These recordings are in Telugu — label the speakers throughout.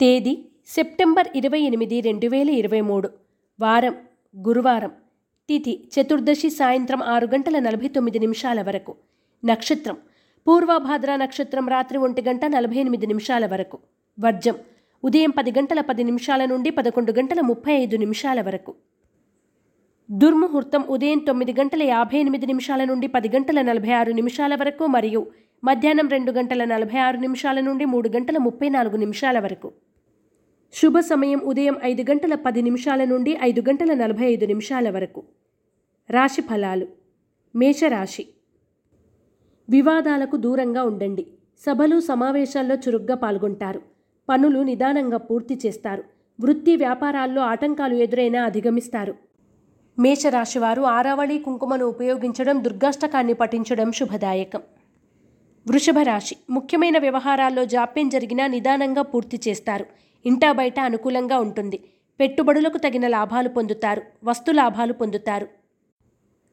Speaker 1: తేదీ సెప్టెంబర్ ఇరవై ఎనిమిది రెండు వేల ఇరవై మూడు. వారం గురువారం. తిథి చతుర్దశి సాయంత్రం ఆరు గంటల నలభై తొమ్మిది నిమిషాల వరకు. నక్షత్రం పూర్వభాద్ర నక్షత్రం రాత్రి ఒంటి గంట నలభై ఎనిమిది నిమిషాల వరకు. వర్జం ఉదయం పది గంటల పది నిమిషాల నుండి పదకొండు గంటల ముప్పై ఐదు నిమిషాల వరకు. దుర్ముహూర్తం ఉదయం తొమ్మిది గంటల యాభై ఎనిమిది నిమిషాల నుండి పది గంటల నలభై ఆరు నిమిషాల వరకు మరియు మధ్యాహ్నం రెండు గంటల నలభై ఆరు నిమిషాల నుండి మూడు గంటల ముప్పై నాలుగు నిమిషాల వరకు. శుభ సమయం ఉదయం ఐదు గంటల పది నిమిషాల నుండి ఐదు గంటల నలభై ఐదు నిమిషాల వరకు. రాశి ఫలాలు. మేషరాశి. వివాదాలకు దూరంగా ఉండండి. సభలు సమావేశాల్లో చురుగ్గా పాల్గొంటారు. పనులు నిదానంగా పూర్తి చేస్తారు. వృత్తి వ్యాపారాల్లో ఆటంకాలు ఎదురైనా అధిగమిస్తారు. మేషరాశివారు ఆరావళి కుంకుమను ఉపయోగించడం దుర్గాష్టకాన్ని పఠించడం శుభదాయకం. వృషభ రాశి ముఖ్యమైన వ్యవహారాల్లో జాప్యం జరిగినా నిదానంగా పూర్తి చేస్తారు. ఇంటా బయట అనుకూలంగా ఉంటుంది. పెట్టుబడులకు తగిన లాభాలు పొందుతారు. వస్తు లాభాలు పొందుతారు.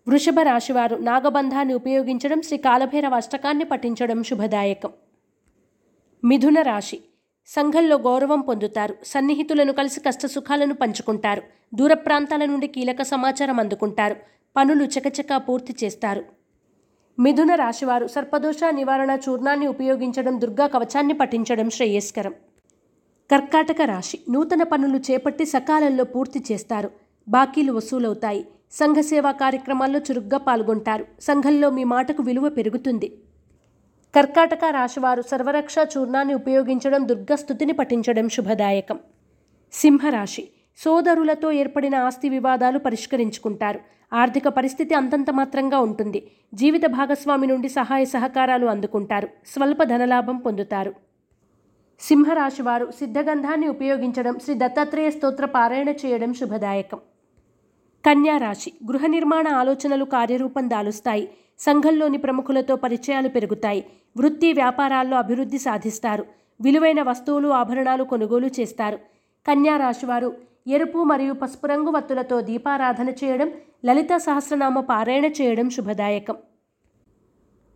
Speaker 1: వృషభ రాశివారు నాగబంధాన్ని ఉపయోగించడం శ్రీ కాలభైరవ అష్టకాన్ని పఠించడం శుభదాయకం. మిథున రాశి సంఘంలో గౌరవం పొందుతారు. సన్నిహితులను కలిసి కష్టసుఖాలను పంచుకుంటారు. దూర ప్రాంతాల నుండి కీలక సమాచారం అందుకుంటారు. పనులు చకచకా పూర్తి చేస్తారు. మిథున రాశివారు సర్పదోష నివారణ చూర్ణాన్ని ఉపయోగించడం దుర్గా కవచాన్ని పఠించడం శ్రేయస్కరం. కర్కాటక రాశి నూతన పనులు చేపట్టి సకాలంలో పూర్తి చేస్తారు. బాకీలు వసూలవుతాయి. సంఘ సేవా కార్యక్రమాల్లో చురుగ్గా పాల్గొంటారు. సంఘంలో మీ మాటకు విలువ పెరుగుతుంది. కర్కాటక రాశివారు సర్వరక్ష చూర్ణాన్ని ఉపయోగించడం దుర్గస్థుతిని పఠించడం శుభదాయకం. సింహరాశి. సోదరులతో ఏర్పడిన ఆస్తి వివాదాలు పరిష్కరించుకుంటారు. ఆర్థిక పరిస్థితి అంతంత మాత్రంగా ఉంటుంది. జీవిత భాగస్వామి నుండి సహాయ సహకారాలు అందుకుంటారు. స్వల్ప ధనలాభం పొందుతారు. సింహరాశి వారు సిద్ధగంధాన్ని ఉపయోగించడం శ్రీ దత్తాత్రేయ స్తోత్ర పారాయణ చేయడం శుభదాయకం. కన్యా రాశి గృహ నిర్మాణ ఆలోచనలు కార్యరూపం దాలుస్తాయి. సంఘంలోని ప్రముఖులతో పరిచయాలు పెరుగుతాయి. వృత్తి వ్యాపారాల్లో అభివృద్ధి సాధిస్తారు. విలువైన వస్తువులు ఆభరణాలు కొనుగోలు చేస్తారు. కన్యా రాశివారు ఎరుపు మరియు పసుపు రంగు వత్తులతో దీపారాధన చేయడం లలిత సహస్రనామ పారాయణ చేయడం శుభదాయకం.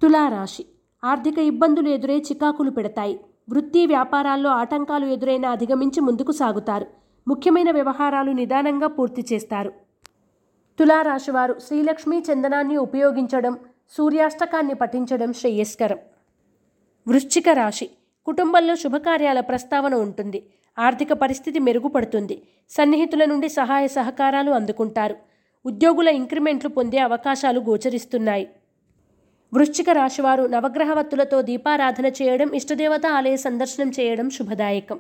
Speaker 1: తులారాశి ఆర్థిక ఇబ్బందులు ఎదురై చికాకులు పెడతాయి. వృత్తి వ్యాపారాల్లో ఆటంకాలు ఎదురైనా అధిగమించి ముందుకు సాగుతారు. ముఖ్యమైన వ్యవహారాలు నిదానంగా పూర్తి చేస్తారు. తులారాశివారు శ్రీలక్ష్మీ చందనాన్ని ఉపయోగించడం సూర్యాష్టకాన్ని పఠించడం శ్రేయస్కరం. వృశ్చిక రాశి. కుటుంబంలో శుభకార్యాల ప్రస్తావన ఉంటుంది. ఆర్థిక పరిస్థితి మెరుగుపడుతుంది. సన్నిహితుల నుండి సహాయ సహకారాలు అందుకుంటారు. ఉద్యోగుల ఇంక్రిమెంట్లు పొందే అవకాశాలు గోచరిస్తున్నాయి. వృశ్చిక రాశివారు నవగ్రహవత్తులతో దీపారాధన చేయడం ఇష్టదేవత ఆలయ సందర్శనం చేయడం శుభదాయకం.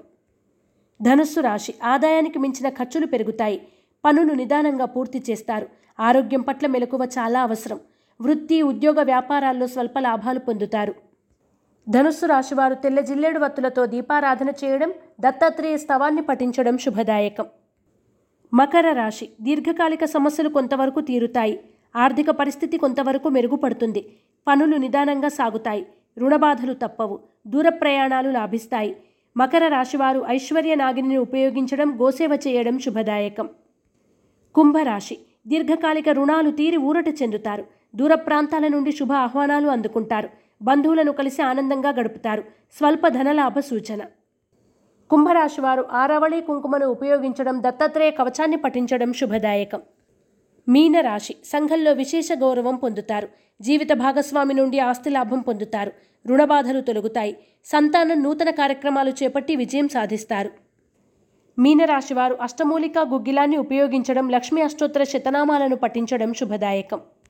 Speaker 1: ధనుస్సు రాశి. ఆదాయానికి మించిన ఖర్చులు పెరుగుతాయి. పనులు నిదానంగా పూర్తి చేస్తారు. ఆరోగ్యం పట్ల మెలకువ చాలా అవసరం. వృత్తి ఉద్యోగ వ్యాపారాల్లో స్వల్ప లాభాలు పొందుతారు. ధనుస్సు రాశివారు తెల్ల జిల్లేడు వత్తులతో దీపారాధన చేయడం దత్తాత్రేయ స్తవాన్ని పఠించడం శుభదాయకం. మకర రాశి దీర్ఘకాలిక సమస్యలు కొంతవరకు తీరుతాయి. ఆర్థిక పరిస్థితి కొంతవరకు మెరుగుపడుతుంది. పనులు నిదానంగా సాగుతాయి. రుణబాధలు తప్పవు. దూర ప్రయాణాలు లాభిస్తాయి. మకర రాశివారు ఐశ్వర్య నాగిని ఉపయోగించడం గోసేవ చేయడం శుభదాయకం. కుంభరాశి దీర్ఘకాలిక రుణాలు తీరి ఊరట చెందుతారు. దూర ప్రాంతాల నుండి శుభ ఆహ్వానాలు అందుకుంటారు. బంధువులను కలిసి ఆనందంగా గడుపుతారు. స్వల్ప ధనలాభ సూచన. కుంభరాశివారు ఆరవళి కుంకుమను ఉపయోగించడం దత్తాత్రేయ కవచాన్ని పఠించడం శుభదాయకం. మీనరాశి సంఘంలో విశేష గౌరవం పొందుతారు. జీవిత భాగస్వామి నుండి ఆస్తి లాభం పొందుతారు. రుణబాధలు తొలగుతాయి. సంతానం నూతన కార్యక్రమాలు చేపట్టి విజయం సాధిస్తారు. మీనరాశివారు అష్టమూలికా గుగ్గిలాన్ని ఉపయోగించడం లక్ష్మీ అష్టోత్తర శతనామాలను పఠించడం శుభదాయకం.